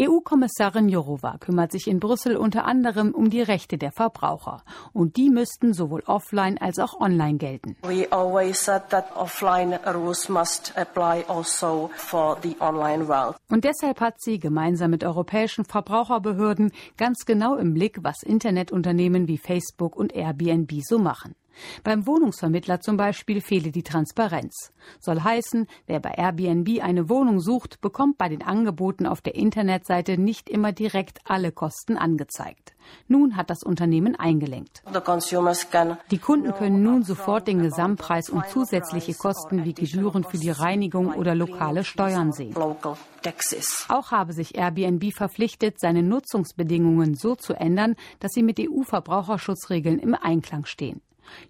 EU-Kommissarin Jourova kümmert sich in Brüssel unter anderem um die Rechte der Verbraucher. Und die müssten sowohl offline als auch online gelten. We always said that offline rules must apply also for the online world. Und deshalb hat sie gemeinsam mit europäischen Verbraucherbehörden ganz genau im Blick, was Internetunternehmen wie Facebook und Airbnb so machen. Beim Wohnungsvermittler zum Beispiel fehle die Transparenz. Soll heißen, wer bei Airbnb eine Wohnung sucht, bekommt bei den Angeboten auf der Internetseite nicht immer direkt alle Kosten angezeigt. Nun hat das Unternehmen eingelenkt. Die Kunden können nun sofort den Gesamtpreis und zusätzliche Kosten wie Gebühren für die Reinigung oder lokale Steuern sehen. Auch habe sich Airbnb verpflichtet, seine Nutzungsbedingungen so zu ändern, dass sie mit EU-Verbraucherschutzregeln im Einklang stehen.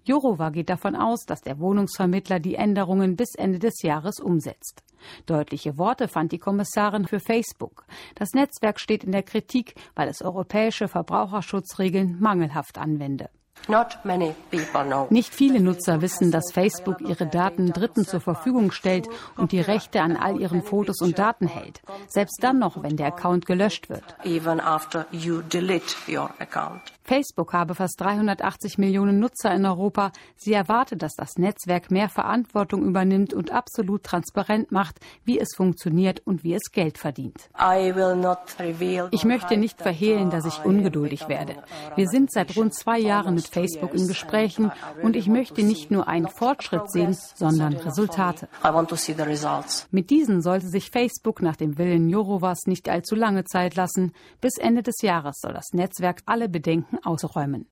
Jourova geht davon aus, dass der Wohnungsvermittler die Änderungen bis Ende des Jahres umsetzt. Deutliche Worte fand die Kommissarin für Facebook. Das Netzwerk steht in der Kritik, weil es europäische Verbraucherschutzregeln mangelhaft anwende. Nicht viele Nutzer wissen, dass Facebook ihre Daten Dritten zur Verfügung stellt und die Rechte an all ihren Fotos und Daten hält. Selbst dann noch, wenn der Account gelöscht wird. Facebook habe fast 380 Millionen Nutzer in Europa. Sie erwartet, dass das Netzwerk mehr Verantwortung übernimmt und absolut transparent macht, wie es funktioniert und wie es Geld verdient. Ich möchte nicht verhehlen, dass ich ungeduldig werde. Wir sind seit rund zwei Jahren mit Facebook in Gesprächen und ich möchte nicht nur einen Fortschritt sehen, sondern Resultate. Mit diesen sollte sich Facebook nach dem Willen Jorovas nicht allzu lange Zeit lassen. Bis Ende des Jahres soll das Netzwerk alle Bedenken ausräumen.